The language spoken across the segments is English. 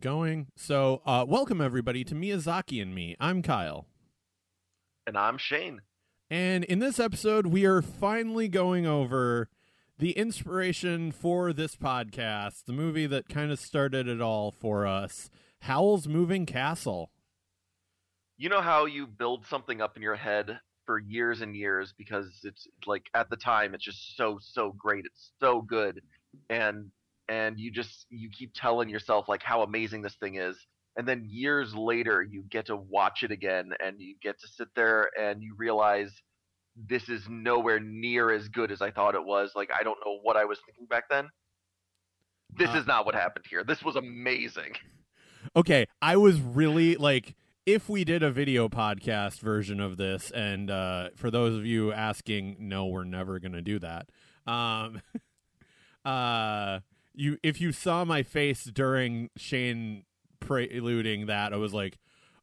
going. So, uh, welcome everybody to Miyazaki and Me. I'm Kyle. And I'm Shane. And in this episode, we are finally going over the inspiration for this podcast, the movie that kind of started it all for us Howl's Moving Castle. You know how you build something up in your head for years and years because it's like at the time it's just so so great it's so good and and you just you keep telling yourself like how amazing this thing is and then years later you get to watch it again and you get to sit there and you realize this is nowhere near as good as I thought it was. Like I don't know what I was thinking back then. This Uh, is not what happened here. This was amazing. Okay, I was really like if we did a video podcast version of this and uh for those of you asking no we're never going to do that. Um uh you if you saw my face during Shane preluding that I was like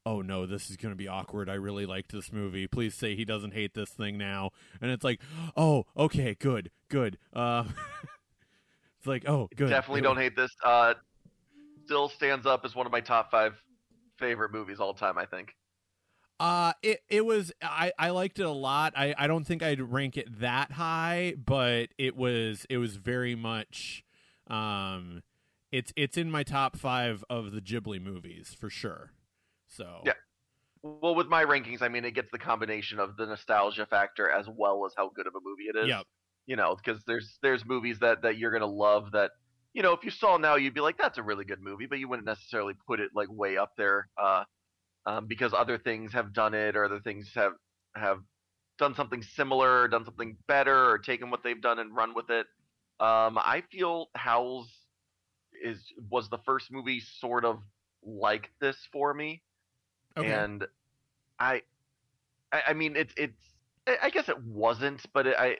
Oh no, this is going to be awkward. I really liked this movie. Please say he doesn't hate this thing now. And it's like, "Oh, okay, good. Good." Uh It's like, "Oh, good." definitely don't hate this uh still stands up as one of my top five favorite movies all time i think Uh it it was I I liked it a lot. I I don't think I'd rank it that high, but it was it was very much um it's it's in my top 5 of the Ghibli movies for sure. So Yeah. well with my rankings i mean it gets the combination of the nostalgia factor as well as how good of a movie it is Yep. you know because there's there's movies that that you're gonna love that you know if you saw now you'd be like that's a really good movie but you wouldn't necessarily put it like way up there uh um, because other things have done it or other things have have done something similar done something better or taken what they've done and run with it um i feel howl's is was the first movie sort of like this for me Okay. and I, I, I mean, it's it's. I guess it wasn't, but it, I,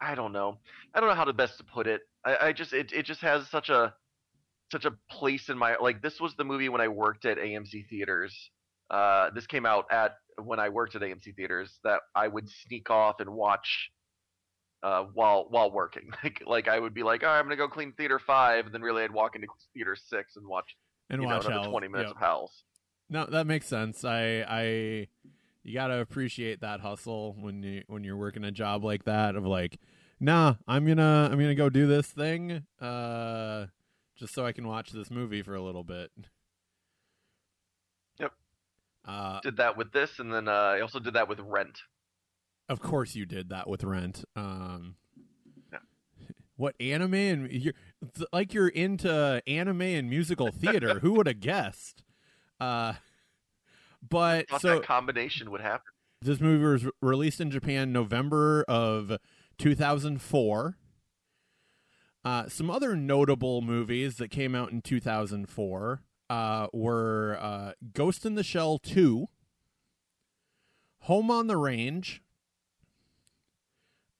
I don't know. I don't know how to best to put it. I, I just it it just has such a, such a place in my like. This was the movie when I worked at AMC theaters. Uh, this came out at when I worked at AMC theaters that I would sneak off and watch. Uh, while while working, like like I would be like, oh, I'm gonna go clean theater five, and then really I'd walk into theater six and watch and you watch know another 20 minutes Yep. of Howls. No, that makes sense. I I you got to appreciate that hustle when you when you're working a job like that of like, "Nah, I'm going to I'm to go do this thing uh just so I can watch this movie for a little bit." Yep. Uh Did that with this, and then uh, I also did that with Rent. Of course you did that with Rent. Um Yeah. What anime and you're like you're into anime and musical theater. Who would have guessed? Uh but so that combination would happen. This movie was released in Japan November of 2004. Uh, some other notable movies that came out in 2004 uh, were uh, Ghost in the Shell 2, Home on the Range,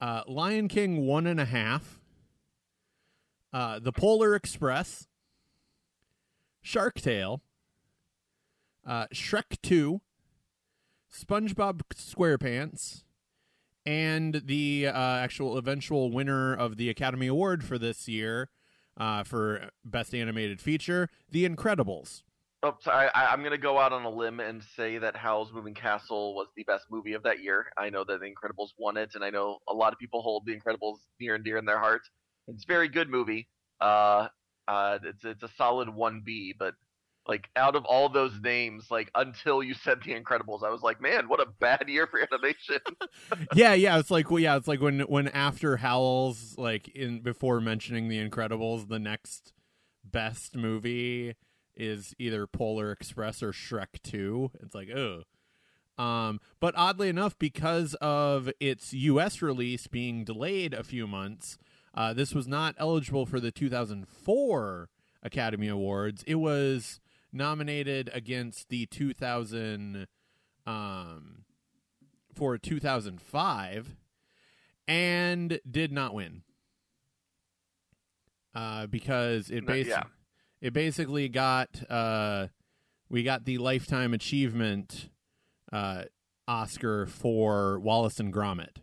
uh, Lion King One and a Half, uh, The Polar Express, Shark Tale, uh, Shrek 2, SpongeBob SquarePants, and the uh, actual eventual winner of the Academy Award for this year uh, for Best Animated Feature, The Incredibles. Oh, sorry, I, I'm going to go out on a limb and say that Howl's Moving Castle was the best movie of that year. I know that The Incredibles won it, and I know a lot of people hold The Incredibles near and dear in their hearts. It's a very good movie. Uh, uh, it's it's a solid one B, but like out of all those names, like until you said The Incredibles, I was like, man, what a bad year for animation. yeah, yeah, it's like well, yeah, it's like when when after Howl's like in before mentioning The Incredibles, the next best movie is either Polar Express or Shrek 2. It's like, oh. Um, but oddly enough, because of its U.S. release being delayed a few months, uh, this was not eligible for the 2004 Academy Awards. It was nominated against the 2000 um, for 2005 and did not win. Uh, because it basically. yeah. It basically got uh, we got the lifetime achievement uh, Oscar for Wallace and Gromit.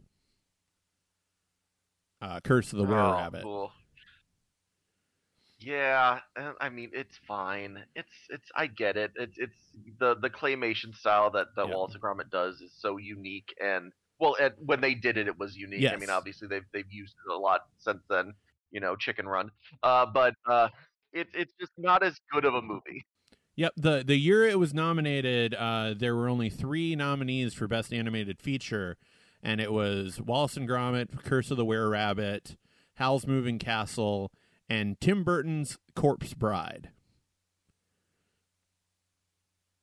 Uh, Curse of the Were Oh, Rabbit. cool. Yeah, I mean it's fine. It's it's I get it. It's it's the the claymation style that that Yeah. Wallace and Gromit does is so unique and well, and when they did it, it was unique. I mean, obviously they've they've used it a lot since then. You know, Chicken Run. Uh, but uh, it's it's just not as good of a movie. Yep the the year it was nominated, uh, there were only three nominees for best animated feature, and it was Wallace and Gromit, Curse of the Were Rabbit, Howl's Moving Castle, and Tim Burton's Corpse Bride.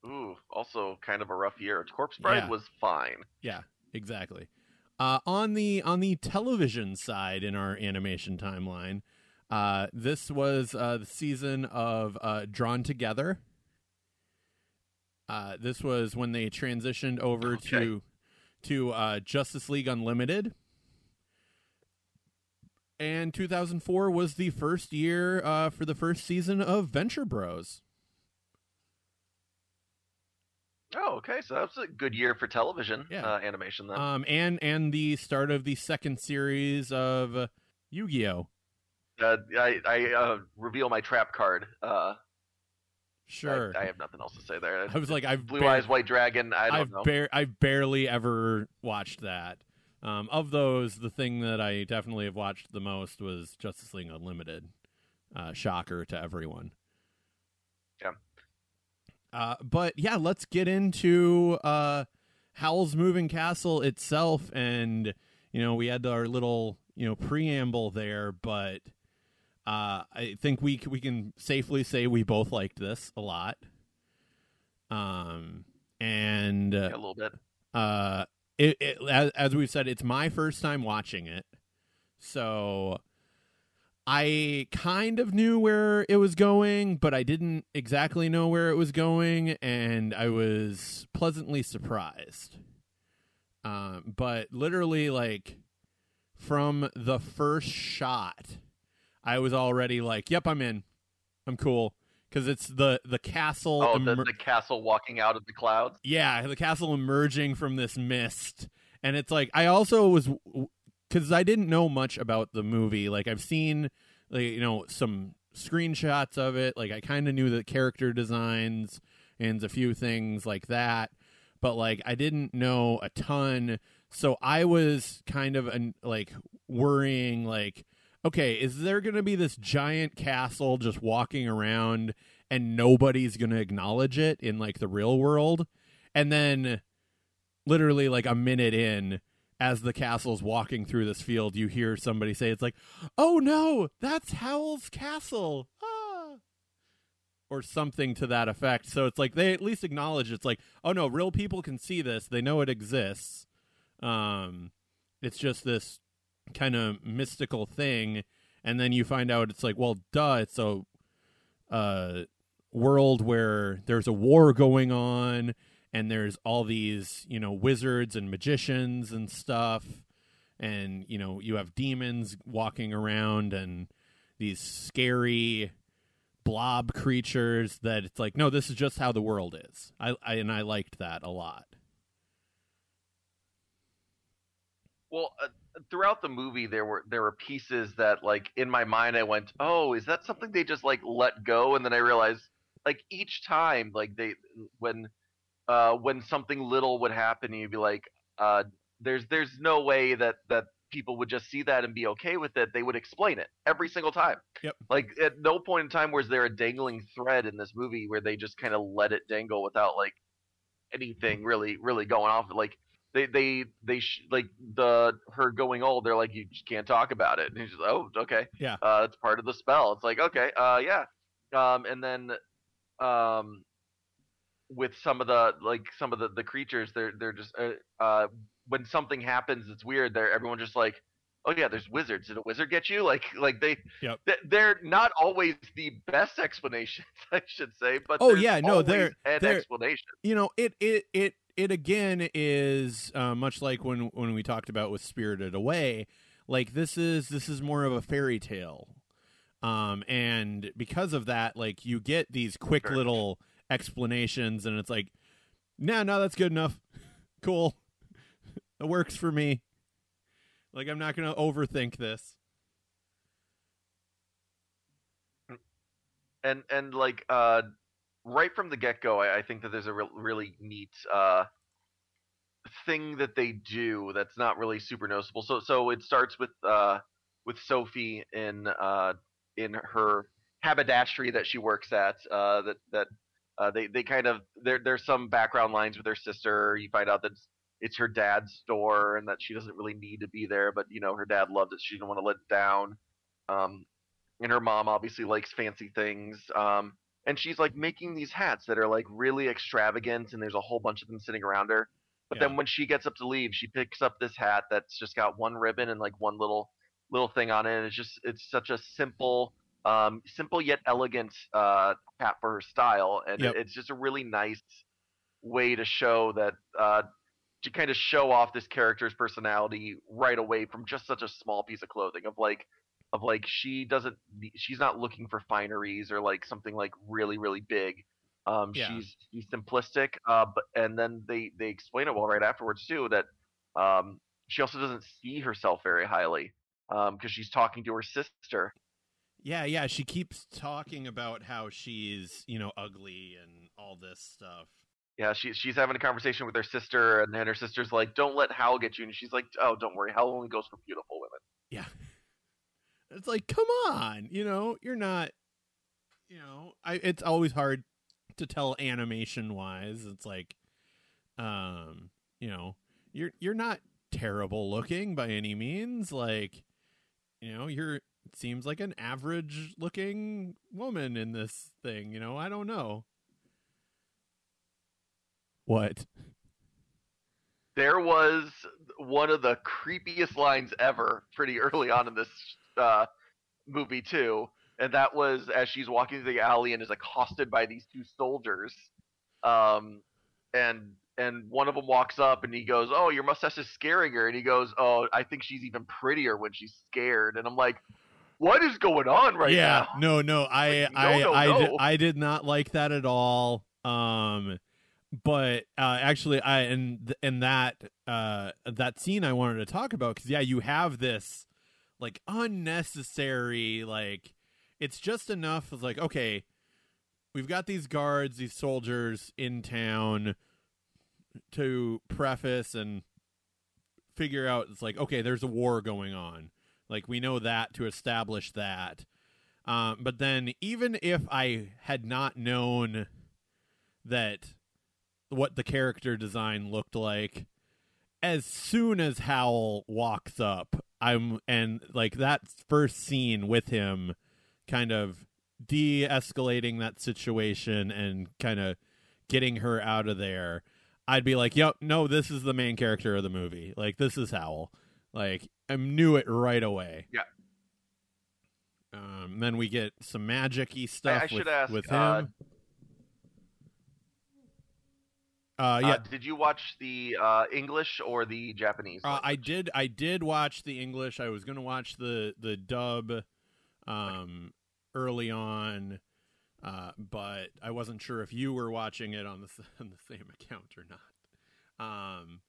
Ooh, also kind of a rough year. Corpse Bride Yeah. was fine. Yeah, exactly. Uh, on the on the television side in our animation timeline, uh, this was uh, the season of uh, Drawn Together. Uh, this was when they transitioned over Okay. to to uh, Justice League Unlimited. And 2004 was the first year uh, for the first season of Venture Bros. Oh, okay. So that's a good year for television Yeah. uh, animation then. Um, and and the start of the second series of uh, Yu-Gi-Oh. Uh, I I uh, reveal my trap card. Uh, Sure. I, I have nothing else to say there. I was like, I've Blue bar- Eyes White Dragon. I know. bar- I've barely ever watched that. Um, of those, the thing that I definitely have watched the most was Justice League Unlimited. Uh, shocker to everyone. Yeah. Uh, but yeah, let's get into uh, Howl's Moving Castle itself, and you know we had our little you know preamble there, but uh, I think we we can safely say we both liked this a lot. Um, and uh, Yeah, a little bit. uh it, it as, as we've said it's my first time watching it so i kind of knew where it was going but i didn't exactly know where it was going and i was pleasantly surprised um but literally like from the first shot i was already like yep i'm in i'm cool because it's the the castle Oh, the, the castle walking out of the clouds. yeah, the castle emerging from this mist, and it's like I also was because I didn't know much about the movie. Like I've seen, like you know, some screenshots of it. Like I kind of knew the character designs and a few things like that, but like I didn't know a ton. So I was kind of an, like worrying, like, okay, is there going to be this giant castle just walking around and nobody's going to acknowledge it in like the real world? And then literally like a minute in as the castle's walking through this field, you hear somebody say it's like, "Oh no, that's Howl's castle." Ah. Or something to that effect. So it's like they at least acknowledge it's like, "Oh no, real people can see this. They know it exists." Um it's just this kind of mystical thing and then you find out it's like, "Well, duh, it's a uh world where there's a war going on and there's all these you know wizards and magicians and stuff and you know you have demons walking around and these scary blob creatures that it's like no this is just how the world is. I, I and i liked that a lot. Well, uh, throughout the movie, there were there were pieces that, like, in my mind, I went, "Oh, is that something they just like let go?" And then I realized, like, each time, like they when uh when something little would happen, you'd be like, uh, "There's there's no way that that people would just see that and be okay with it. They would explain it every single time." Yep. Like at no point in time was there a dangling thread in this movie where they just kind of let it dangle without like anything really really going off. Like they they they sh- like the her going old. They're like you just can't talk about it. And he's just oh okay Yeah. uh, it's part of the spell. It's like okay uh yeah um and then um with some of the like some of the the creatures they're they're just uh, uh when something happens it's weird they're everyone just like oh yeah there's wizards did a wizard get you like like they Yep. th- they're not always the best explanations i should say but Oh, yeah, no, they're- an they're- explanation you know it it it it again is uh, much like when when we talked about with spirited away like this is this is more of a fairy tale. Um and because of that like you get these quick Sure. little explanations and it's like nah no that's good enough. Cool. It works for me. Like i'm not gonna overthink this. And and like uh, right from the get go, I, I think that there's a re- really neat uh thing that they do that's not really super noticeable. So so it starts with uh with Sophie in uh in her haberdashery that she works at. Uh, that that uh, they they kind of there there's some background lines with her sister. You find out that it's, her dad's store and that she doesn't really need to be there, but you know her dad loved it. She didn't want to let it down. Um, and her mom obviously likes fancy things. Um, and she's like making these hats that are like really extravagant, and there's a whole bunch of them sitting around her. But Yeah. then when she gets up to leave, she picks up this hat that's just got one ribbon and like one little little thing on it. And it's just it's such a simple, um, simple yet elegant uh, hat for her style, and Yep. it's just a really nice way to show that uh, to kind of show off this character's personality right away from just such a small piece of clothing of like of like she doesn't she's not looking for fineries or like something like really really big um Yeah. she's she's simplistic uh but and then they they explain it well right afterwards too that um she also doesn't see herself very highly um because she's talking to her sister Yeah, yeah. She keeps talking about how she's, you know, ugly and all this stuff. yeah she, she's having a conversation with her sister and then her sister's like don't let howl get you and she's like oh don't worry howl only goes for beautiful women Yeah. It's like, come on, you know, you're not you know, I it's always hard to tell animation wise. It's like um, you know, you're you're not terrible looking by any means. Like, you know, you're seems like an average looking woman in this thing, you know. I don't know. What? there was one of the creepiest lines ever pretty early on in this uh, movie too and that was as she's walking through the alley and is accosted by these two soldiers um, and and one of them walks up and he goes oh your mustache is scaring her and he goes oh i think she's even prettier when she's scared and i'm like what is going on right yeah, now no, no, I, Like, no, I, no, I, no. Did, I did not like that at all. Um, but uh, actually, I and and that uh that scene I wanted to talk about because yeah, you have this like unnecessary like it's just enough of like okay, we've got these guards, these soldiers in town to preface and figure out it's like okay, there's a war going on. Like we know that to establish that. Um, but then even if I had not known that what the character design looked like, as soon as Howl walks up, I'm and like that first scene with him kind of de-escalating that situation and kind of getting her out of there, I'd be like, "Yep, no, this is the main character of the movie. Like this is Howl." Like I knew it right away. Yeah. Um, then we get some magic-y stuff I with, should ask, with uh, him. Uh, yeah, Uh, did you watch the uh, english or the japanese Uh, I did. I did watch the English. I was going to watch the the dub, um, early on, uh, but I wasn't sure if you were watching it on the on the same account or not. Um,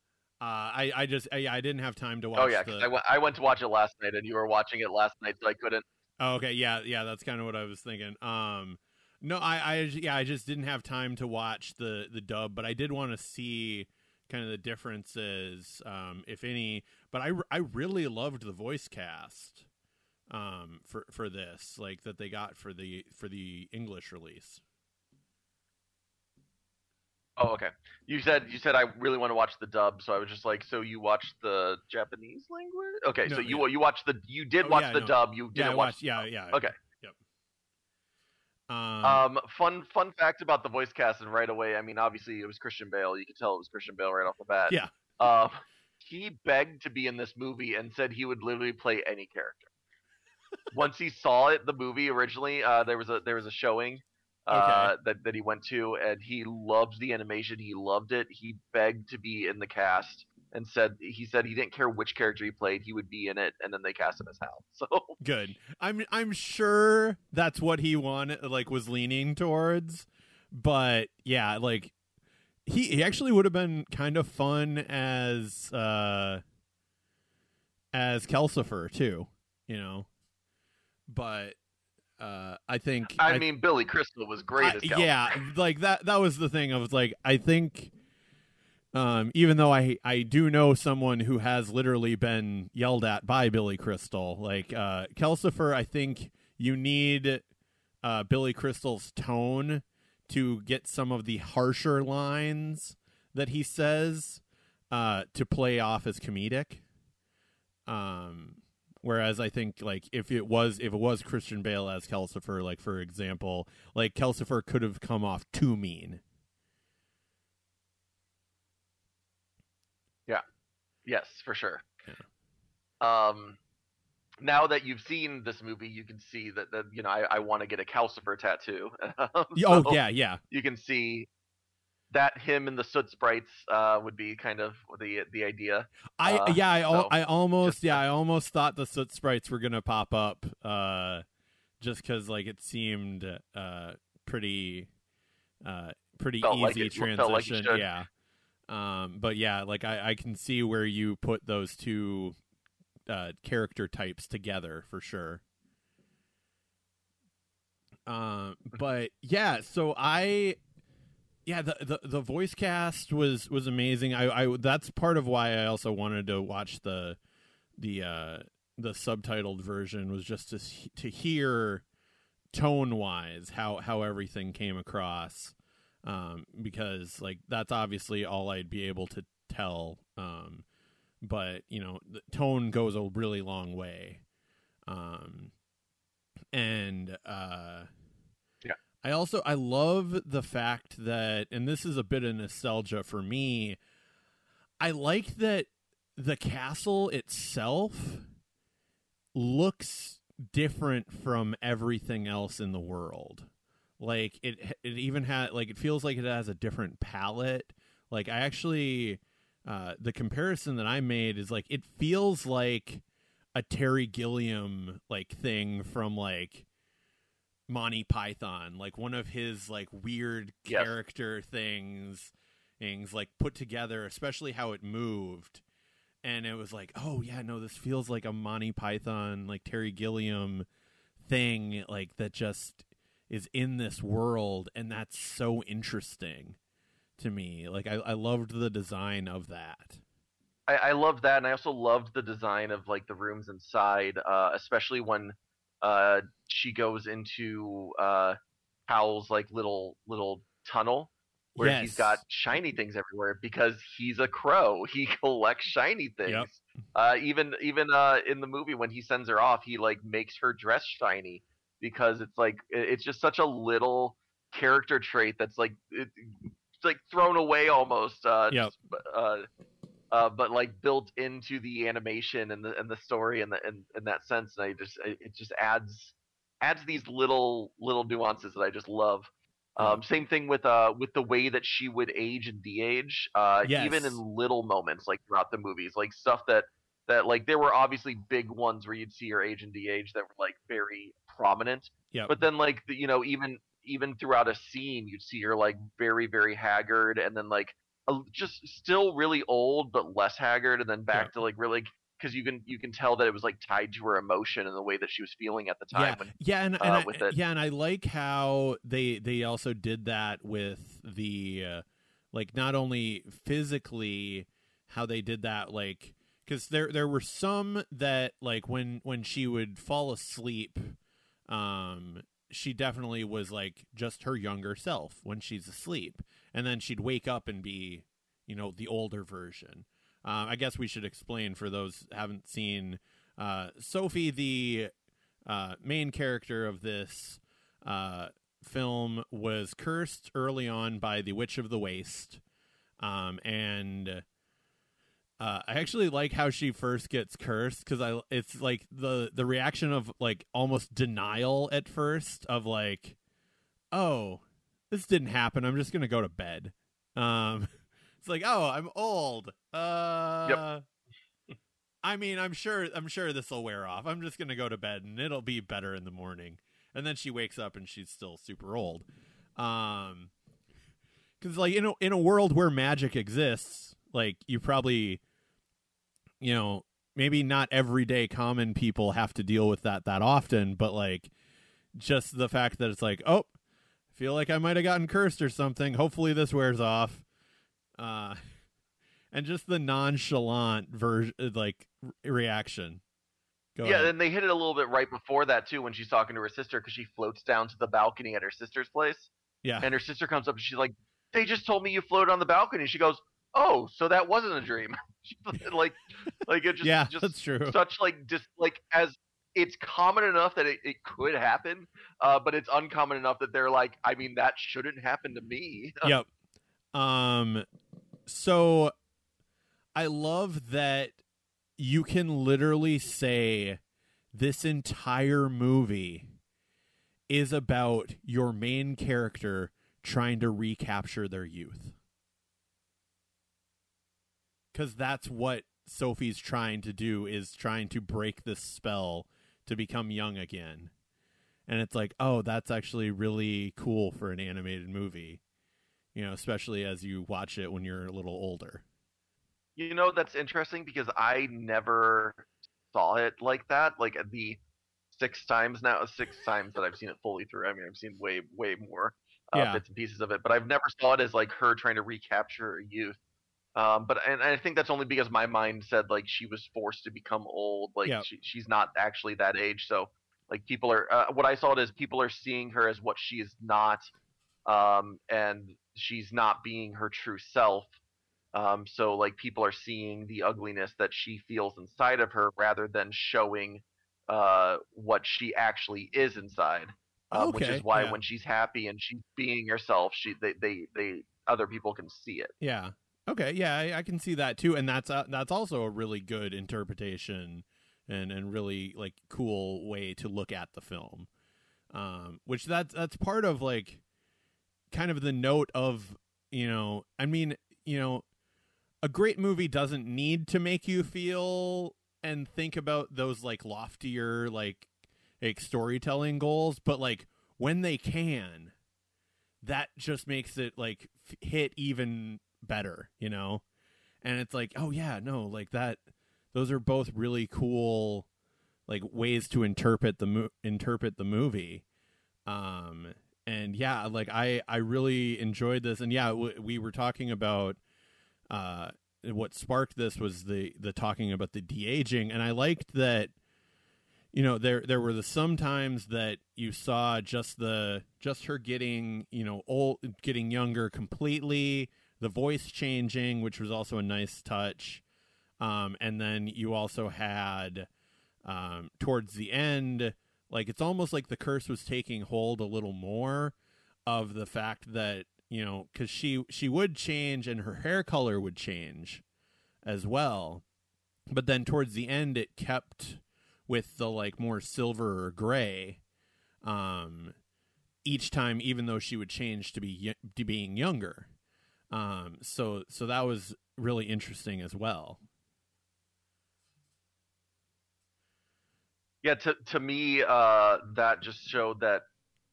uh, I I just I, I didn't have time to watch. It. Oh yeah the, I, went, I went to watch it last night and you were watching it last night so i couldn't Oh, okay, yeah, yeah, that's kind of what I was thinking. Um, no, I, I, yeah, I just didn't have time to watch the the dub, but I did want to see kind of the differences, um, if any. But I, I really loved the voice cast, um, for for this, like that they got for the for the English release. Oh, okay. You said you said I really want to watch the dub, so I was just like, so you watched the Japanese language? Okay, No, so you yeah. you watched the you did Oh, watch yeah, the no. dub, you didn't watch. watched. Yeah, yeah. Okay. Um, Um, fun fun fact about the voice cast, and right away, I mean, obviously it was Christian Bale. You could tell it was Christian Bale right off the bat. Yeah. Um, he begged to be in this movie and said he would literally play any character. Once he saw it, the movie originally, uh, there was a there was a showing uh, that that he went to, and he loved the animation. He loved it. He begged to be in the cast and said he said he didn't care which character he played, he would be in it. And then they cast him as Howl. So good. I'm I'm sure that's what he wanted, like was leaning towards. But yeah, like he he actually would have been kind of fun as uh as Calcifer too, you know. But uh, I think I, mean, Billy Crystal was great I- as yeah, like that. That was the thing. I was like, I think, um, even though I I do know someone who has literally been yelled at by Billy Crystal, like uh, Calcifer, I think you need uh, Billy Crystal's tone to get some of the harsher lines that he says uh, to play off as comedic. Um, whereas I think like if it was if it was Christian Bale as Calcifer, like for example, like Calcifer could have come off too mean. Yes, for sure. Um, now that you've seen this movie, you can see that, that you know I, I want to get a Calcifer tattoo. Um, oh yeah, yeah. you can see that him and the soot sprites uh, would be kind of the the idea. I Uh, yeah, I so, I almost yeah, I almost thought the soot sprites were gonna pop up, uh, just because like it seemed uh pretty, uh, pretty easy like it transition. should. yeah. Um, but yeah, like I I can see where you put those two uh character types together for sure. Um, but yeah, so I yeah the, the the voice cast was was amazing i i that's part of why i also wanted to watch the the uh the subtitled version was just to to hear tone wise how how everything came across um because like that's obviously all i'd be able to tell um but you know the tone goes a really long way um and uh yeah, I also I love the fact that and this is a bit of nostalgia for me. I like that the castle itself looks different from everything else in the world. Like it it even had like it feels like it has a different palette. Like I actually uh the comparison that I made is like it feels like a Terry Gilliam like thing from like Monty Python, like one of his like weird Yes. character things, things like put together, especially how it moved. And it was like, oh yeah, no, this feels like a Monty Python, like Terry Gilliam thing, like that just is in this world, and that's so interesting to me. Like I, I loved the design of that. I, I loved that, and I also loved the design of like the rooms inside, uh, especially when uh, she goes into uh, Howl's like little little tunnel where he's got shiny things everywhere because he's a crow. He collects shiny things. Yep. Uh, even even uh, in the movie when he sends her off, he like makes her dress shiny because it's like it's just such a little character trait that's like it, it's like thrown away almost. Uh, just, uh, uh, but like built into the animation and the and the story and the in, in that sense, and I just it it just adds adds these little little nuances that I just love. Um, same thing with uh with the way that she would age and de-age, uh, even in little moments like throughout the movies, like stuff that that like there were obviously big ones where you'd see her age and de-age that were like very prominent, Yep. but then like the, you know even even throughout a scene you'd see her like very very haggard and then like a, just still really old but less haggard and then back Yeah. to like really because you can you can tell that it was like tied to her emotion and the way that she was feeling at the time yeah, when yeah, and, and uh, I, with it. yeah, and I like how they they also did that with the uh, like not only physically how they did that like because there there were some that like when when she would fall asleep um she definitely was like just her younger self when she's asleep. And then she'd wake up and be you know the older version. Uh, i guess we should explain for those haven't seen uh, sophie the uh, main character of this uh, film was cursed early on by the witch of the waste. Um, and uh, I actually like how she first gets cursed because I it's like the the reaction of like almost denial at first of like, oh, this didn't happen. I'm just gonna go to bed. Um, it's like, oh, I'm old. Uh, I mean, I'm sure I'm sure this will wear off. I'm just gonna go to bed and it'll be better in the morning. And then she wakes up and she's still super old. Um, because like in a in a world where magic exists, like you probably, you know, maybe not everyday common people have to deal with that that often, but like just the fact that it's like, oh, I feel like I might have gotten cursed or something. Hopefully this wears off. Uh, and just the nonchalant version, like re- reaction. Go yeah, ahead. and they hit it a little bit right before that too when she's talking to her sister because she floats down to the balcony at her sister's place, yeah, and her sister comes up and she's like, "They just told me you floated on the balcony." She goes, "Oh, so that wasn't a dream." Like, like it just, yeah, just that's true. such like just like as it's common enough that it, it could happen, uh, but it's uncommon enough that they're like, I mean, that shouldn't happen to me. yep. Um, so I love that you can literally say this entire movie is about your main character trying to recapture their youth. Cuz that's what Sophie's trying to do is trying to break this spell to become young again. And it's like, "Oh, that's actually really cool for an animated movie." You know, especially as you watch it when you're a little older. You know, that's interesting because I never saw it like that. Like the six times now, six times that I've seen it fully through. I mean, I've seen way, way more uh, Yeah. bits and pieces of it, but I've never saw it as like her trying to recapture youth. Um, but and I think that's only because my mind said like she was forced to become old. Like Yeah. she, she's not actually that age. So like people are uh, what I saw it as people are seeing her as what she is not, um, and she's not being her true self. Um, so like people are seeing the ugliness that she feels inside of her rather than showing uh, what she actually is inside. Um, which is why yeah. when she's happy and she's being herself, she they they, they other people can see it. Yeah. Okay. Yeah, I, I can see that too, and that's uh, that's also a really good interpretation and and really like cool way to look at the film. Um, which that's that's part of like kind of the note of you know, I mean, you know, a great movie doesn't need to make you feel and think about those like loftier like like storytelling goals, but like when they can, that just makes it like f- hit even better, you know? And it's like, oh yeah, no, like that those are both really cool like ways to interpret the mo- interpret the movie. Um and yeah, like I I really enjoyed this and yeah, w- we were talking about uh what sparked this was the the talking about the de-aging and I liked that you know there there were the sometimes that you saw just the just her getting you know old getting younger completely the voice changing which was also a nice touch. Um and then you also had um towards the end like it's almost like the curse was taking hold a little more of the fact that you know cuz she she would change and her hair color would change as well. But then towards the end it kept with the like more silver or gray um each time even though she would change to be to being younger um so so that was really interesting as well Yeah, to to me, uh, that just showed that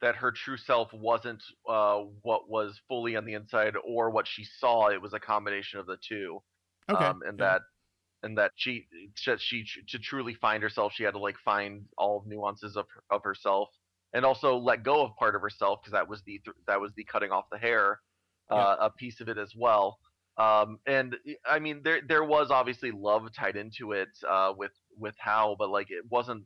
that her true self wasn't uh, what was fully on the inside or what she saw. It was a combination of the two. okay um, and yeah. that and that she that she to truly find herself, she had to like find all nuances of of herself, and also let go of part of herself because that was the that was the cutting off the hair, uh, a piece of it as well. Um, and I mean, there there was obviously love tied into it uh, with with Howl, but like it wasn't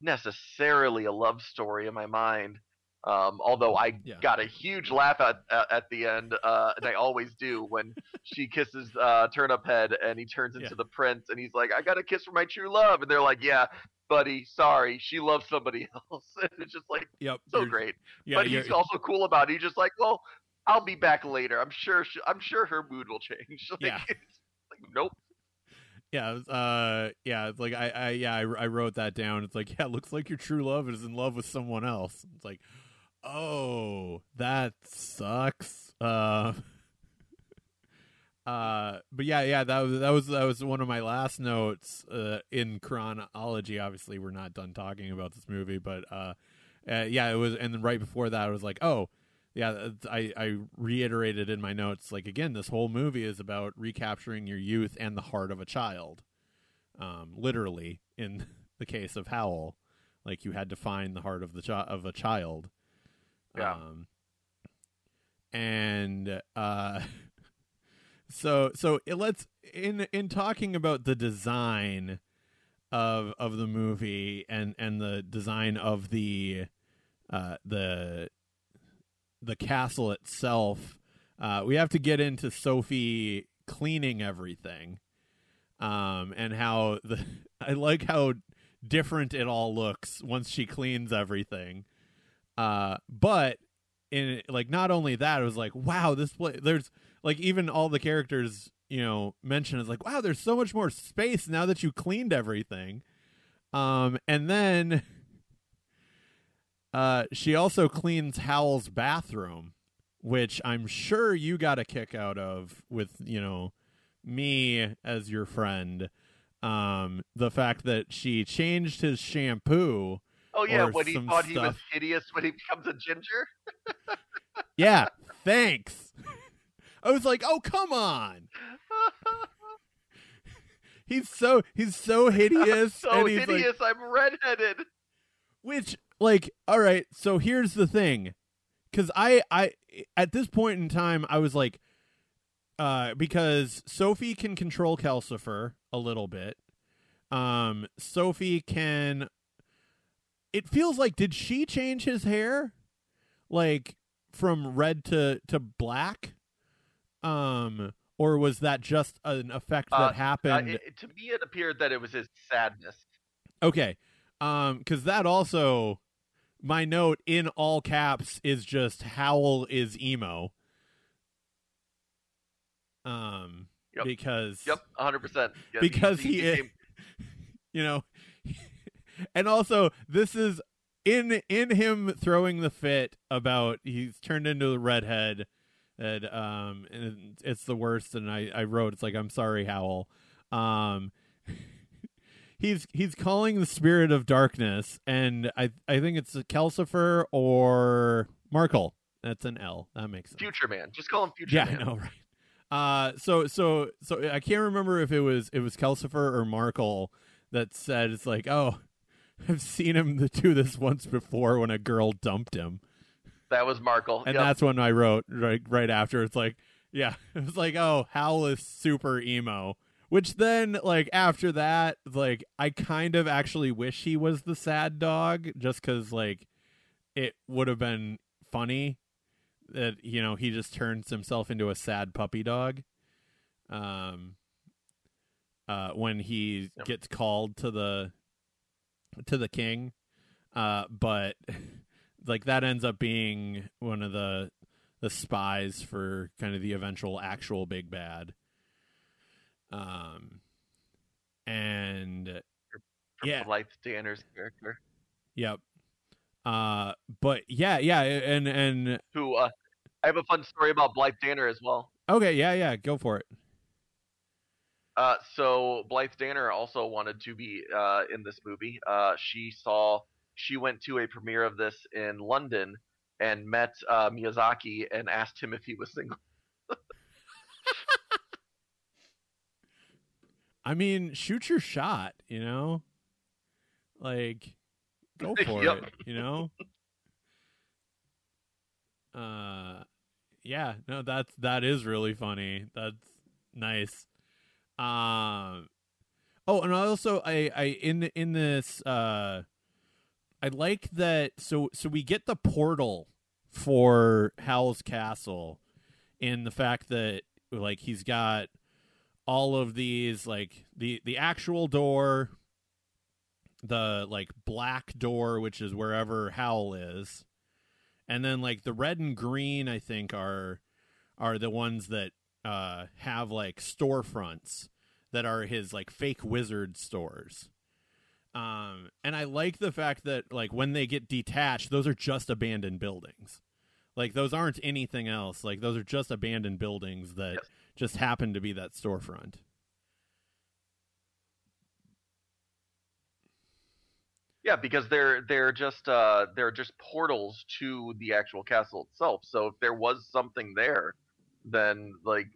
necessarily a love story in my mind. Um, although I Yeah. got a huge laugh at at, at the end, uh, and I always do when she kisses uh, Turnip Head and he turns into Yeah. the prince and he's like, "I got a kiss for my true love," and they're like, "Yeah, buddy, sorry, she loves somebody else." and it's just like yep so great. yeah but he's also cool about it. He's just like, "Well, I'll be back later. I'm sure. She, I'm sure her mood will change." Like, Yeah. like, nope. yeah uh yeah it's like i i yeah I, I wrote that down it's like yeah it looks like your true love is in love with someone else it's like oh that sucks uh uh but yeah yeah that was that was that was one of my last notes uh in chronology obviously we're not done talking about this movie but uh, uh yeah it was and then right before that i was like oh yeah i i reiterated in my notes like again this whole movie is about recapturing your youth and the heart of a child um literally in the case of howl like you had to find the heart of the chi- of a child. Yeah. Um, and uh, so so it let's in in talking about the design of of the movie and and the design of the uh the the castle itself uh we have to get into Sophie cleaning everything um and how the I like how different it all looks once she cleans everything. Uh but in like not only that it was like wow this place there's like even all the characters you know mention is like wow there's so much more space now that you cleaned everything. Um and then uh she also cleans howl's bathroom which i'm sure you got a kick out of with you know me as your friend um the fact that she changed his shampoo Oh yeah, when he thought he was hideous when he becomes a ginger. yeah thanks i was like oh come on he's so he's so hideous so and he's like hideous, I'm redheaded. Which, like, all right. So here's the thing, because I, I, at this point in time, I was like, uh, because Sophie can control Calcifer a little bit. Um, Sophie can. It feels like did she change his hair, like from red to to black, um, or was that just an effect that Uh, Uh, happened? it- to me, it appeared that it was his sadness. Okay. Um, because that also, my note in all caps is just Howl is emo. Um, Yep. because Yep, 100. percent because he, is, you know, and also this is in in him throwing the fit about he's turned into the redhead. And um, and it's the worst. And I I wrote it's like I'm sorry, Howl. Um, he's he's calling the spirit of darkness, and I I think it's Calcifer or Markl. That's an L. That makes sense. Future Man. Just call him Future Yeah, Man. I know, right? Uh, so so so I can't remember if it was it was Calcifer or Markl that said it's like, oh, I've seen him do this once before when a girl dumped him, That was Markl. and Yep. that's when I wrote right right after. It's like, yeah, it was like, oh, Howl is super emo. Which then, like after that, like I kind of actually wish he was the sad dog, just because like it would have been funny that you know he just turns himself into a sad puppy dog. Um, uh, when he Yep. gets called to the to the king, uh, but like that ends up being one of the the spies for kind of the eventual actual big bad. Um, and For yeah. Blythe Danner's character, yep. Uh, but yeah, yeah, and and who uh, I have a fun story about Blythe Danner as well. okay, yeah, yeah, go for it. Uh, so Blythe Danner also wanted to be uh, in this movie. Uh, she saw she went to a premiere of this in London and met uh, Miyazaki and asked him if he was single. I mean, shoot your shot, you know? Like go for Yep. it, you know? Uh yeah, no, that's that is really funny. That's nice. Um Oh, and also I I in in this uh I like that so so we get the portal for Howl's Castle and the fact that like he's got all of these like the the actual door the like black door which is wherever howl is and then like the red and green i think are are the ones that uh have like storefronts that are his like fake wizard stores. Um and i like the fact that like when they get detached those are just abandoned buildings. Like those aren't anything else. Like those are just abandoned buildings that. Just happened to be that storefront Yeah, because they're they're just uh, they're just portals to the actual castle itself. So if there was something there, then like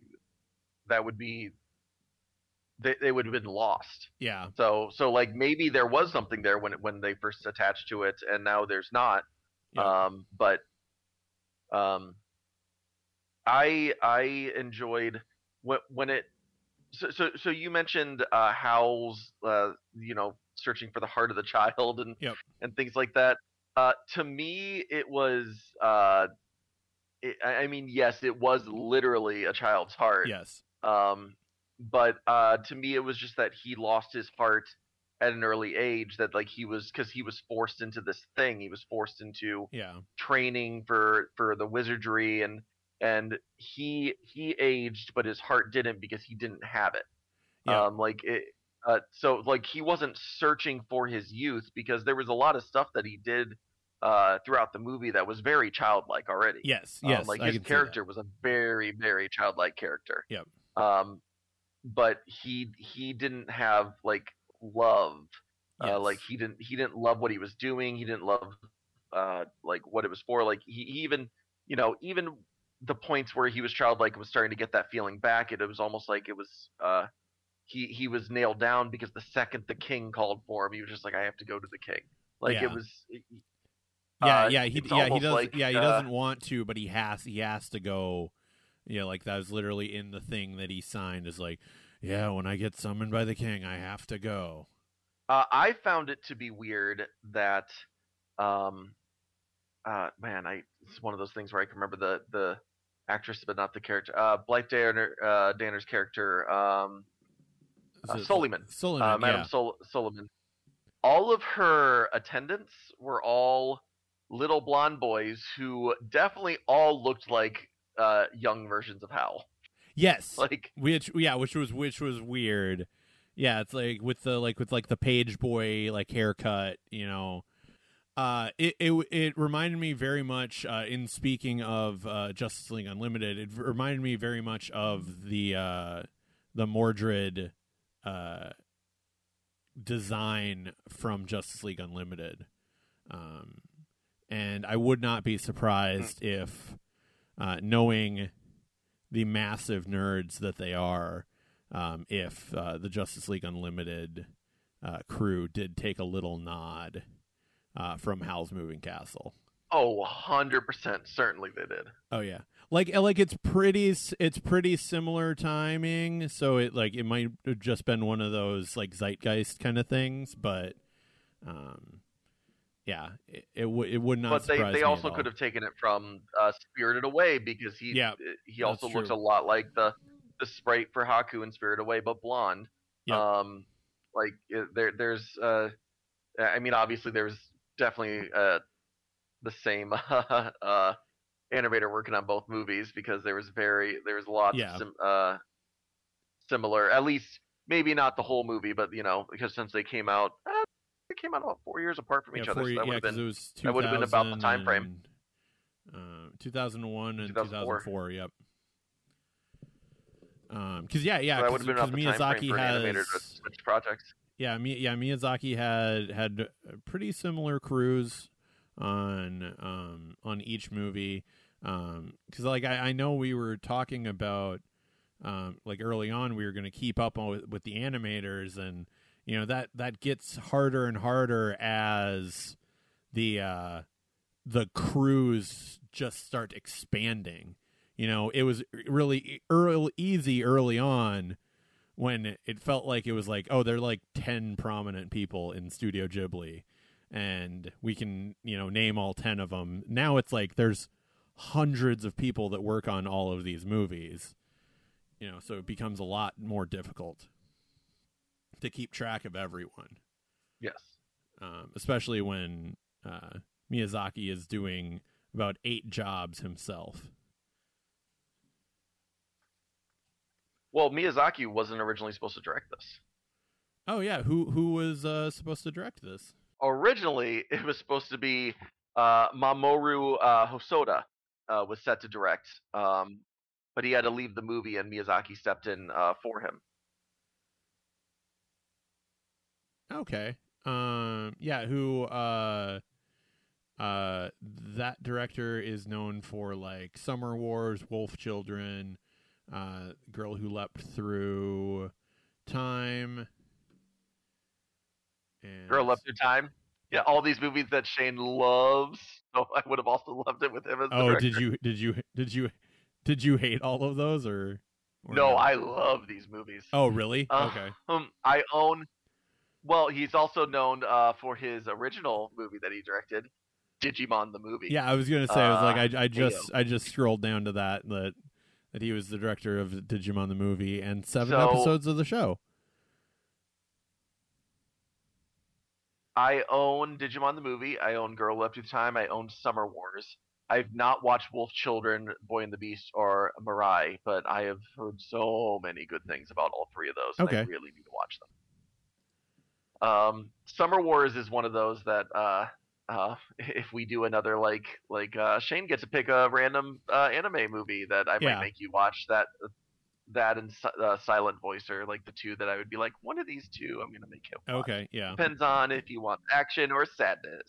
that would be they, they would have been lost. Yeah. So so like maybe there was something there when it, when they first attached to it, and now there's not. Yeah. Um, but um, I I enjoyed when when it. So so so you mentioned uh, Howl's uh, you know searching for the heart of the child and Yep. and things like that. Uh, to me, it was. Uh, it, I I mean, yes, it was literally a child's heart. Yes. Um, but uh, to me, it was just that he lost his heart at an early age. That like he was because he was forced into this thing. He was forced into Yeah. training for for the wizardry, and and he he aged, but his heart didn't because he didn't have it. Yeah. Um, like it. Uh, so like he wasn't searching for his youth because there was a lot of stuff that he did uh, throughout the movie that was very childlike already. Yes. Um, Yes. like I his can see that. character was a very, very childlike character. Yep. Um, but he he didn't have like love. Uh, like he didn't he didn't love what he was doing. He didn't love uh like what it was for. Like he, he even you know even the points where he was childlike was starting to get that feeling back. It, it was almost like it was uh he he was nailed down because the second the king called for him, he was just like I have to go to the king. Like Yeah. it was. Yeah, uh, yeah, he yeah he does like, yeah he uh, doesn't want to, but he has he has to go. You know, like that was literally in the thing that he signed. Is like, yeah, when I get summoned by the king, I have to go. Uh, I found it to be weird that, um, uh, man, I it's one of those things where I can remember the the actress but not the character. Uh, Blythe Danner, uh, Danner's character, um, uh, Soliman, Soliman, uh, Madame yeah. Sol- Soliman. All of her attendants were all little blonde boys who definitely all looked like uh, young versions of Howl. Yes, Like, which yeah, which was which was weird. Yeah, it's like with the like with like the page boy like haircut, you know. Uh, it it it reminded me very much. Uh, in speaking of uh, Justice League Unlimited, it reminded me very much of the uh, the Mordred uh, design from Justice League Unlimited. Um, and I would not be surprised if, uh, knowing the massive nerds that they are, um, if uh, the Justice League Unlimited uh, crew did take a little nod uh, from Howl's Moving Castle. oh, hundred percent, certainly they did. Oh yeah, like like it's pretty it's pretty similar timing, so it like it might have just been one of those like zeitgeist kind of things, but um, yeah, it it, w- it would not. but they, they also could have taken it from uh, Spirited Away because he Yeah, he also looks a lot like the the sprite for Haku in Spirited Away, but blonde. Yep. Um, like it, there there's uh, I mean obviously there's definitely uh the same uh animator working on both movies because there was very there was lots Yeah. of sim, uh similar at least maybe not the whole movie but you know because since they came out uh, they came out about four years apart from yeah, each other four so that yeah, would have been that would've been about the time frame. and, Uh, 2001 and 2004. 2004. Yep. Um, because yeah, yeah, so that because would have been about the time Miyazaki frame for an animator to has switch projects yeah, Mi- yeah, Miyazaki had had pretty similar crews on um on each movie. Um, because like I, I know we were talking about um like early on we were going to keep up with, with the animators and you know that that gets harder and harder as the uh the crews just start expanding. You know, it was really early, easy early on when it felt like it was like, oh, they're like 10 prominent people in Studio Ghibli and we can, you know, name all 10 of them. Now it's like there's hundreds of people that work on all of these movies. You know, so it becomes a lot more difficult to keep track of everyone, yes um, especially when uh, Miyazaki is doing about eight jobs himself. Well Miyazaki wasn't originally supposed to direct this Oh yeah, who who was uh, supposed to direct this? originally it was supposed to be uh, Mamoru uh, Hosoda uh, was set to direct, um, but he had to leave the movie and Miyazaki stepped in uh, for him. Okay. Um yeah, who uh uh that director is known for like Summer Wars, Wolf Children, uh Girl Who Leapt Through, Time. And Girl Leapt Through Time. Yeah, all these movies that Shane loves. So I would have also loved it with him as the Oh, director. did you did you did you did you hate all of those or? or No? I love these movies. Oh, really? Uh, okay. Um, I own. Well, he's also known uh, for his original movie that he directed, Digimon the movie. Yeah, I was gonna say. I was like, Uh, I, I just I just scrolled down to that that that he was the director of Digimon the movie and seven So- episodes of the show. I own Digimon the movie. I own Girl Leapt Through Time. I own Summer Wars. I've not watched Wolf Children, Boy and the Beast, or Mirai, but I have heard so many good things about all three of those. and I Okay. really need to watch them. Um, Summer Wars is one of those that uh, uh, if we do another like like uh, Shane gets to pick a random uh, anime movie that I Yeah. might make you watch that that and uh, Silent Voice are like the two that I would be like one of these two I'm gonna make him watch. Okay, yeah. Depends on if you want action or sadness.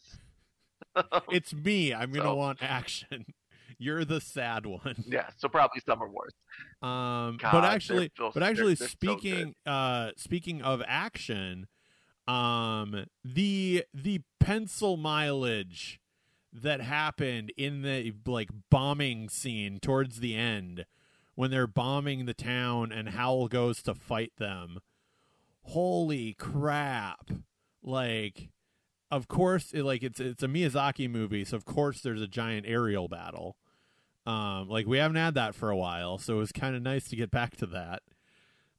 It's me. I'm gonna So- want action. You're the sad one. yeah, so probably Summer Wars. Um, God, but actually, so- but actually, they're so speaking uh, speaking of action, um, the the pencil mileage that happened in the like bombing scene towards the end when they're bombing the town and Howl goes to fight them. Holy crap! Like, of course, it, like it's it's a Miyazaki movie, so of course there's a giant aerial battle. Um, like we haven't had that for a while, so it was kind of nice to get back to that.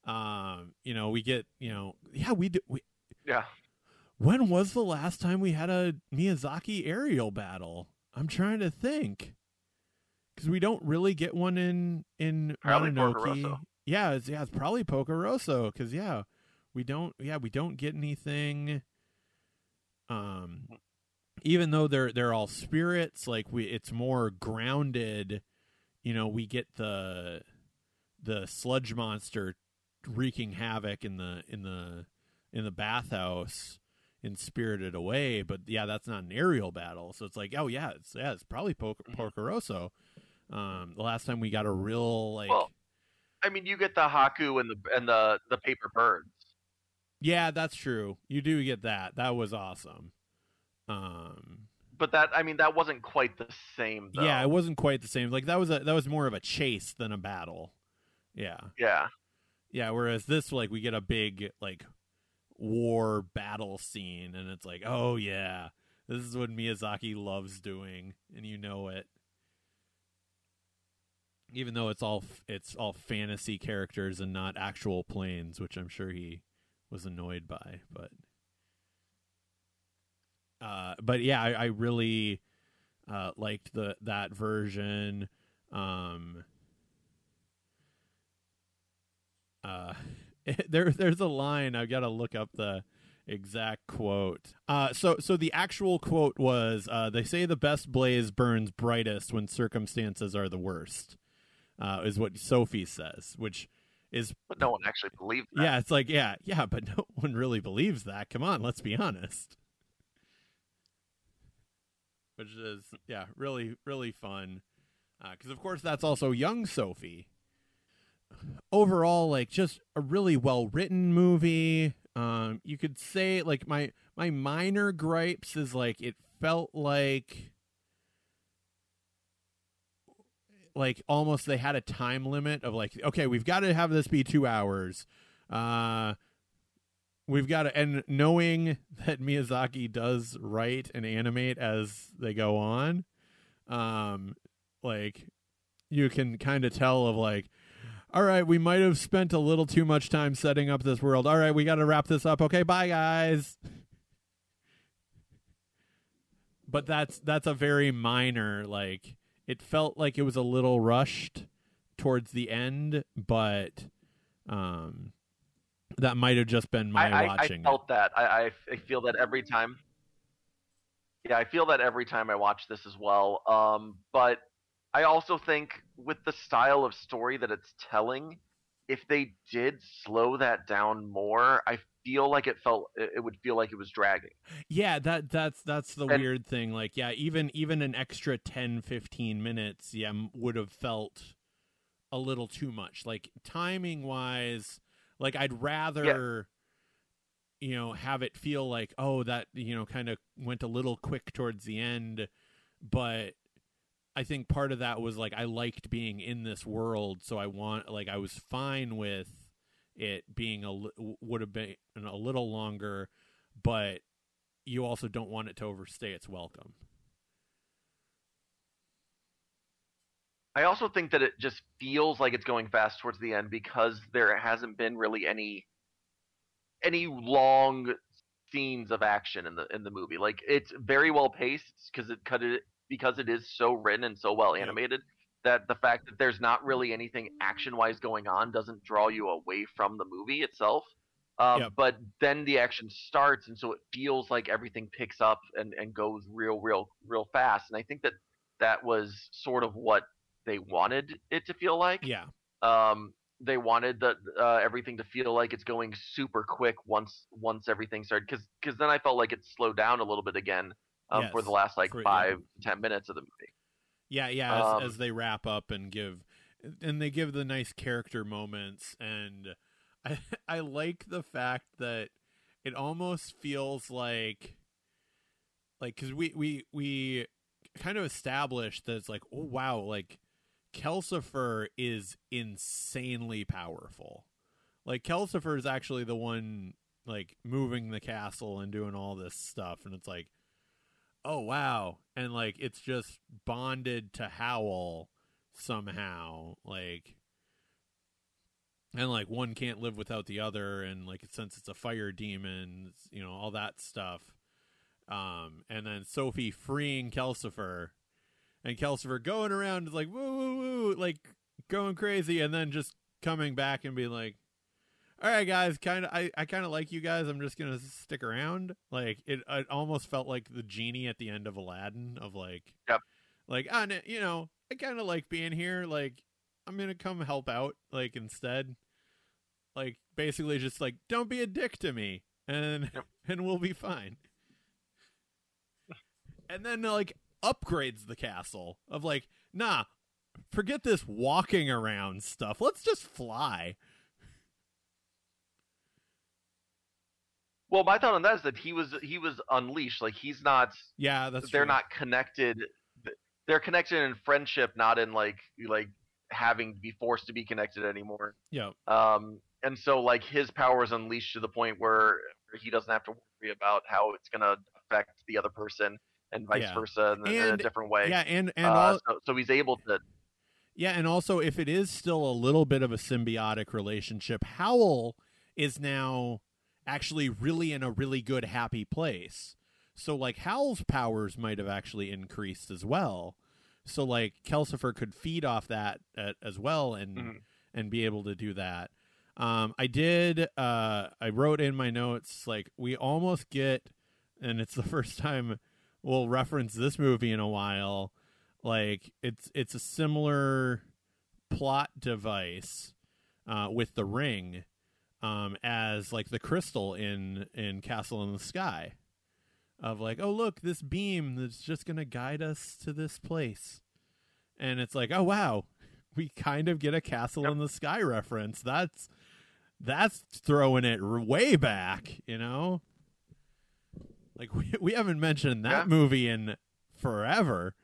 Um, you know, we get, you know, yeah, we do. We, Yeah, when was the last time we had a Miyazaki aerial battle? I'm trying to think, because we don't really get one in in Probably Mononoke. Yeah, it's, yeah, it's probably Porco Rosso, because yeah, we don't, yeah, we don't get anything. Um, even though they're they're all spirits, like we, it's more grounded. You know, we get the the sludge monster wreaking havoc in the in the in the bathhouse in Spirited Away, but yeah, that's not an aerial battle. So it's like, oh yeah, it's yeah, it's probably Mhm. Porco Rosso. Um, the last time we got a real like, Well, I mean, you get the Haku and the and the the paper birds. yeah, that's true. You do get that. That was awesome. Um, But that, I mean, that wasn't quite the same. Though. yeah, it wasn't quite the same. Like that was a that was more of a chase than a battle. Yeah, Yeah. yeah. Whereas this, like, we get a big like war battle scene, and it's like, oh yeah, this is what Miyazaki loves doing, and you know it. Even though it's all it's all fantasy characters and not actual planes, which I'm sure he was annoyed by, but uh, but yeah, I, I really uh, liked the that version. Um, uh, there there's a line I've got to look up the exact quote. Uh, so so the actual quote was uh, they say the best blaze burns brightest when circumstances are the worst. Uh, is what Sophie says, which is But no one actually believed that. yeah, it's like yeah, yeah, but no one really believes that. Come on, let's be honest. Which is yeah, really really fun, because of course that's also young Sophie. Overall, like just a really well written movie. Um, you could say like my my minor gripes is like it felt like like almost they had a time limit of like okay we've got to have this be two hours uh we've got to and knowing that miyazaki does write and animate as they go on um like you can kind of tell of like all right we might have spent a little too much time setting up this world all right we got to wrap this up okay bye guys but that's that's a very minor like it felt like it was a little rushed towards the end but um that might have just been my I, I, I watching it. felt that. I, I, I feel that every time. Yeah, I feel that every time I watch this as well. Um, but I also think with the style of story that it's telling, if they did slow that down more, I feel like it felt it would feel like it was dragging. Yeah, that that's that's the And- weird thing. Like, yeah, even even an extra 10, 15 minutes, yeah, would have felt a little too much. Like timing wise, Like I'd rather you know have it feel like oh that you know kind of went a little quick towards the end, but I think part of that was like I liked being in this world, so I want like I was fine with it being a would have been a little longer, but you also don't want it to overstay its welcome. I also think that it just feels like it's going fast towards the end because there hasn't been really any any long scenes of action in the in the movie. Like it's very well paced because it cut it because it is so written and so well animated that the fact that there's not really anything action wise going on doesn't draw you away from the movie itself. Um, Yep. But then the action starts, and so it feels like everything picks up and, and goes real, real, real fast. And I think that that was sort of what they wanted it to feel like. Yeah. Um, they wanted the uh, everything to feel like it's going super quick once once everything started, because because then I felt like it slowed down a little bit again um, for the last like for- yeah. five ten minutes of the movie. Yeah, yeah. As, Um, as they wrap up and give, and they give the nice character moments, and I I like the fact that it almost feels like, like because we we we kind of established that it's like oh wow like Calcifer is insanely powerful. Like Calcifer is actually the one like moving the castle and doing all this stuff, and it's like oh wow. And like it's just bonded to howl somehow like and like one can't live without the other. And like since it's a fire demon you know all that stuff. Um and then sophie freeing Calcifer. And Calcifer going around like woo woo woo like going crazy. And then just coming back and being like all right guys kind of i, I kind of like you guys. I'm just gonna stick around. Like it, it almost felt like the genie at the end of aladdin of like Yep. like ah, n- you know i kind of like being here. Like i'm gonna come help out like instead. Like basically just like don't be a dick to me and Yep. and we'll be fine. And then like upgrades the castle of like nah forget this walking around stuff. Let's just fly Well, my thought on that is that he was he was unleashed. Like he's not. yeah that's they're true. not connected. They're connected in friendship, not in like like having to be forced to be connected anymore. yeah Um, and so like his power is unleashed to the point where he doesn't have to worry about how it's gonna affect the other person and vice Yeah. versa in, in a different way. yeah and and Uh, all, so, so he's able to. Yeah, and also if it is still a little bit of a symbiotic relationship, Howl is now actually really in a really good happy place. So like Howl's powers might have actually increased as well. So like Calcifer could feed off that uh, as well and Mhm. and be able to do that. Um, I did. Uh, I wrote in my notes like we almost get, and it's the first time we'll reference this movie in a while. Like it's it's a similar plot device uh, with the ring um, as like the crystal in in Castle in the Sky of like oh look this beam that's just gonna guide us to this place and it's like oh wow we kind of get a Castle Yep. in the Sky reference that's that's throwing it way back you know like we, we haven't mentioned that Yeah. movie in forever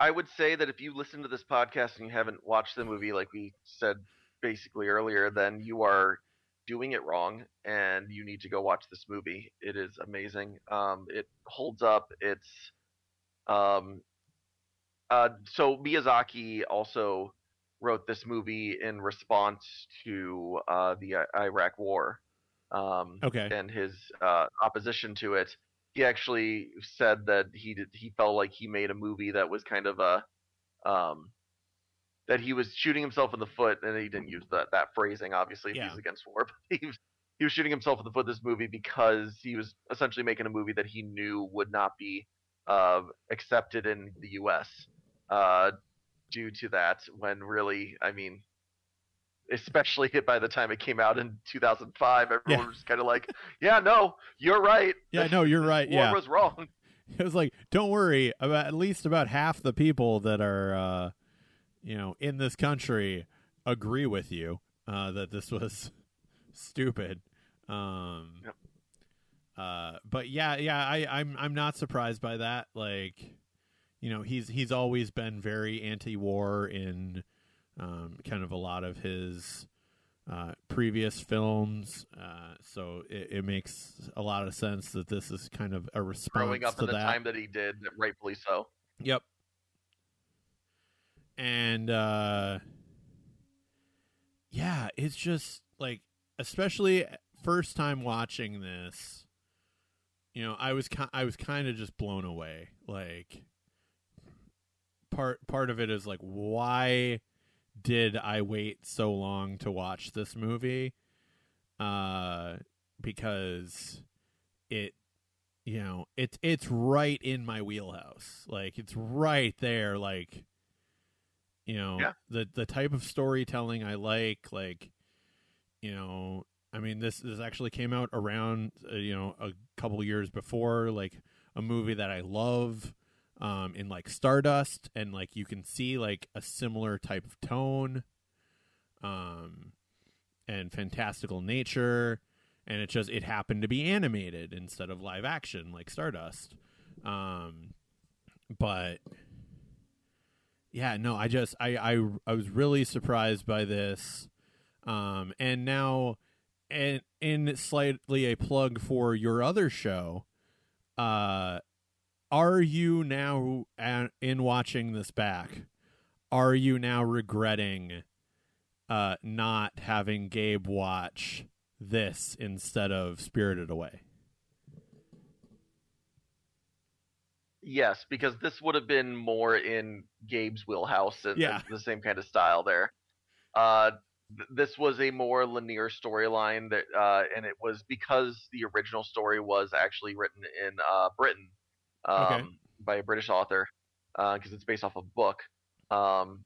I would say that if you listen to this podcast and you haven't watched the movie, like we said basically earlier, then you are doing it wrong, and you need to go watch this movie. It is amazing. Um, it holds up. It's um, uh, so Miyazaki also wrote this movie in response to uh, the I- Iraq War. Um, okay and his uh, opposition to it. He actually said that he did, he felt like he made a movie that was kind of a um, that he was shooting himself in the foot, and he didn't use that that phrasing. Obviously, Yeah. he's against war, but he was he was shooting himself in the foot this movie because he was essentially making a movie that he knew would not be uh, accepted in the U.S. Uh, due to that. When really, I mean, especially by the time it came out in 2005, everyone Yeah. was kind of like, "Yeah, no, you're right. Yeah, no, you're right, War yeah. was wrong." it was like don't worry about at least about half the people that are uh you know in this country agree with you uh that this was stupid. Um, Yep. uh, but yeah, yeah, I, I'm I'm not surprised by that. Like, you know, he's he's always been very anti-war in um, kind of a lot of his uh, previous films. Uh, so it, it makes a lot of sense that this is kind of a response Growing up to in the that. time that he did, rightfully so. Yep. And uh yeah, it's just like especially first time watching this, you know, I was ki- I was kind of just blown away. Like part part of it is like why did I wait so long to watch this movie? Uh because it you know it's it's right in my wheelhouse like it's right there like you know Yeah. the the type of storytelling i like like you know i mean this this actually came out around uh, you know a couple years before like a movie that i love um in like stardust and like you can see like a similar type of tone um and fantastical nature and it just it happened to be animated instead of live action like Stardust. Um, but yeah, no, I just I I I was really surprised by this. Um, and now, and in slightly a plug for your other show, uh, are you now a- in watching this back? Are you now regretting uh not having Gabe watch this instead of Spirited Away? Yes, because this would have been more in Gabe's wheelhouse and, Yeah. and the same kind of style there. Uh, th- this was a more linear storyline that, uh, and it was because the original story was actually written in uh, Britain um, Okay. by a British author, because it's based off a book. Um,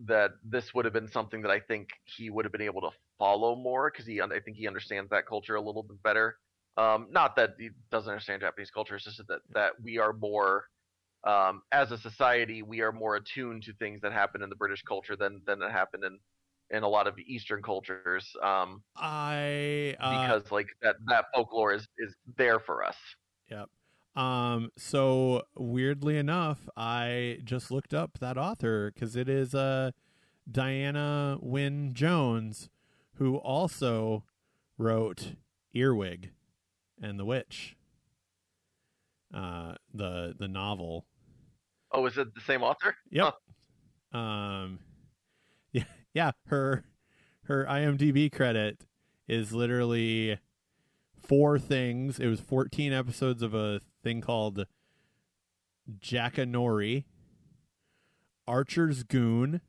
that this would have been something that I think he would have been able to follow more because he, I think he understands that culture a little bit better. Um, not that he doesn't understand Japanese culture, it's just that that we are more, um, as a society, we are more attuned to things that happen in the British culture than than that happen in in a lot of Eastern cultures. Um, I uh, because like that that folklore is is there for us. Yep. Um. So weirdly enough, I just looked up that author because it is uh Diana Wynne Jones, who also wrote Earwig and the Witch. Uh, the the novel. Oh, is it the same author? Yep. Um. Yeah. Yeah. Her her IMDb credit is literally four things. It was 14 episodes of a thing called Jackanory, Archer's Goon,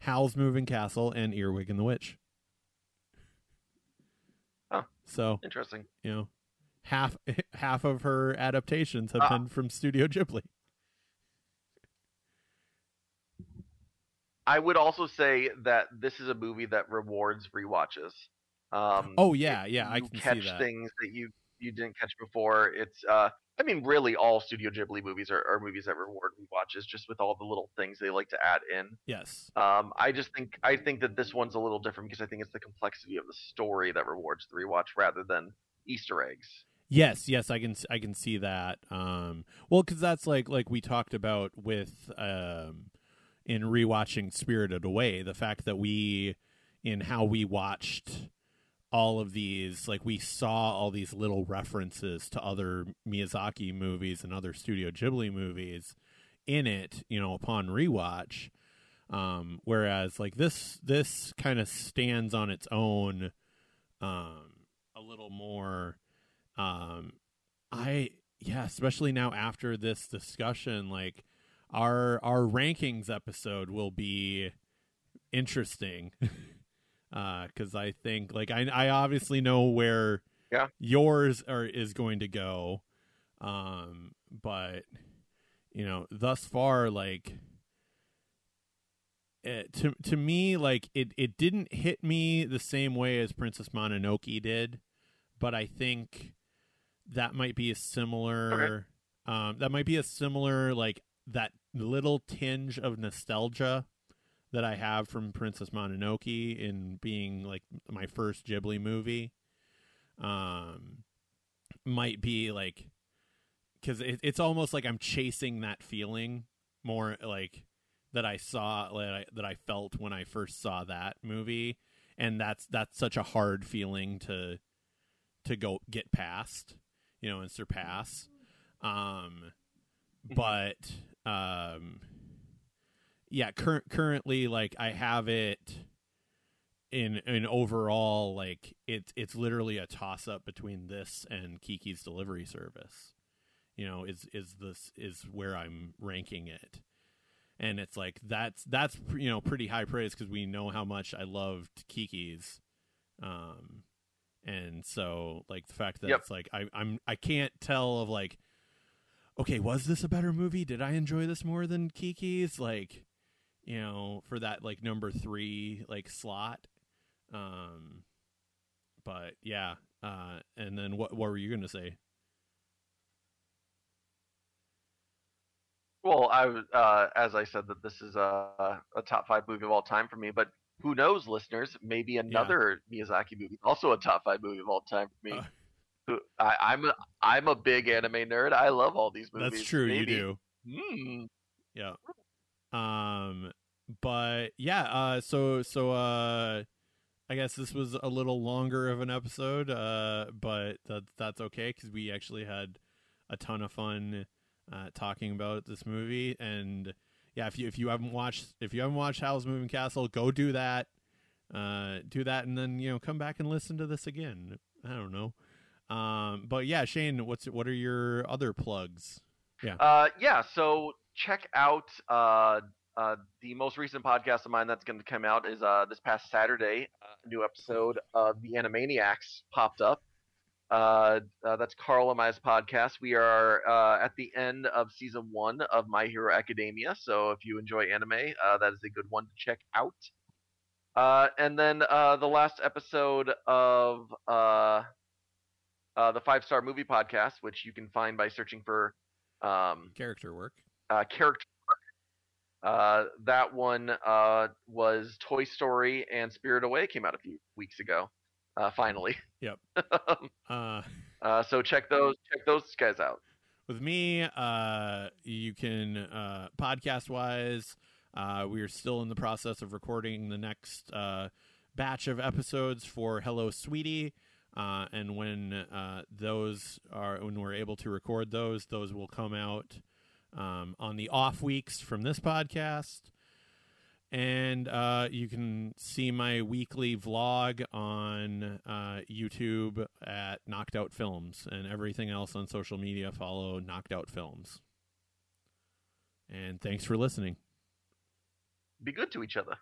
Howl's Moving Castle, and Earwig and the Witch. So Interesting. you know, half half of her adaptations have Ah. been from Studio Ghibli. I would also say that this is a movie that rewards rewatches. Um, Oh yeah, yeah, I can catch see that. things that you you didn't catch before. It's uh, I mean, really, all Studio Ghibli movies are, are movies that reward rewatches, just with all the little things they like to add in. Yes. Um, I just think I think that this one's a little different because I think it's the complexity of the story that rewards the rewatch rather than Easter eggs. Yes, yes, I can I can see that. Um, well, because that's like like we talked about with um, in rewatching Spirited Away, the fact that we in how we watched all of these, like we saw all these little references to other Miyazaki movies and other Studio Ghibli movies in it, you know, upon rewatch. Um, whereas like this this kind of stands on its own um, a little more um i yeah especially now after this discussion like our our rankings episode will be interesting uh because i think like i i obviously know where Yeah. yours are is going to go um but you know thus far like it, to to me like it it didn't hit me the same way as princess mononoke did but i think that might be a similar um that might be a similar like that little tinge of nostalgia that I have from Princess Mononoke in being like my first Ghibli movie um might be like cuz it, it's almost like I'm chasing that feeling more like that I saw that I, that I felt when I first saw that movie. And that's that's such a hard feeling to to go get past you know and surpass. Um but um yeah cur- currently like i have it in in overall like it's it's literally a toss up between this and kiki's delivery service. You know is is this is where i'm ranking it. And it's like that's that's you know pretty high praise because we know how much i loved kiki's um and so like the fact that Yep. it's like I, I'm I can't tell of like okay was this a better movie? Did I enjoy this more than Kiki's? Like you know for that like number three like slot um but yeah uh and then what what were you gonna say Well, I uh, as I said, that this is a, a top five movie of all time for me. But who knows, listeners? Maybe another Miyazaki movie, also a top five movie of all time for me. Uh. I, I'm a I'm a big anime nerd. I love all these movies. that's true Maybe. you do Hmm. Yeah. Um but yeah, uh so so uh I guess this was a little longer of an episode, uh but that that's okay cuz we actually had a ton of fun uh talking about this movie and yeah, if you if you haven't watched if you haven't watched Howl's Moving Castle, go do that. Uh do that and then, you know, come back and listen to this again. I don't know. Um but yeah, Shane, what's what are your other plugs? Yeah. Uh, yeah. So check out uh, uh, the most recent podcast of mine that's going to come out is uh, this past Saturday. A new episode of the Animaniacs popped up. Uh, uh, that's Carl and podcast. We are uh, at the end of season one of My Hero Academia. So if you enjoy anime, that is a good one to check out. And then the last episode of the Five Star Movie Podcast, which you can find by searching for um, Character work. Uh, character. Uh, that one uh, was Toy Story and Spirit Away came out a few weeks ago. Uh, finally. Yep. Uh uh, so check those check those guys out. with me uh you can uh podcast wise uh we are still in the process of recording the next uh batch of episodes for hello sweetie uh and when uh those are when we're able to record those those will come out um on the off weeks from this podcast and uh, you can see my weekly vlog on uh, YouTube at Knocked Out Films, and everything else on social media follow Knocked Out Films. And thanks for listening. Be good to each other.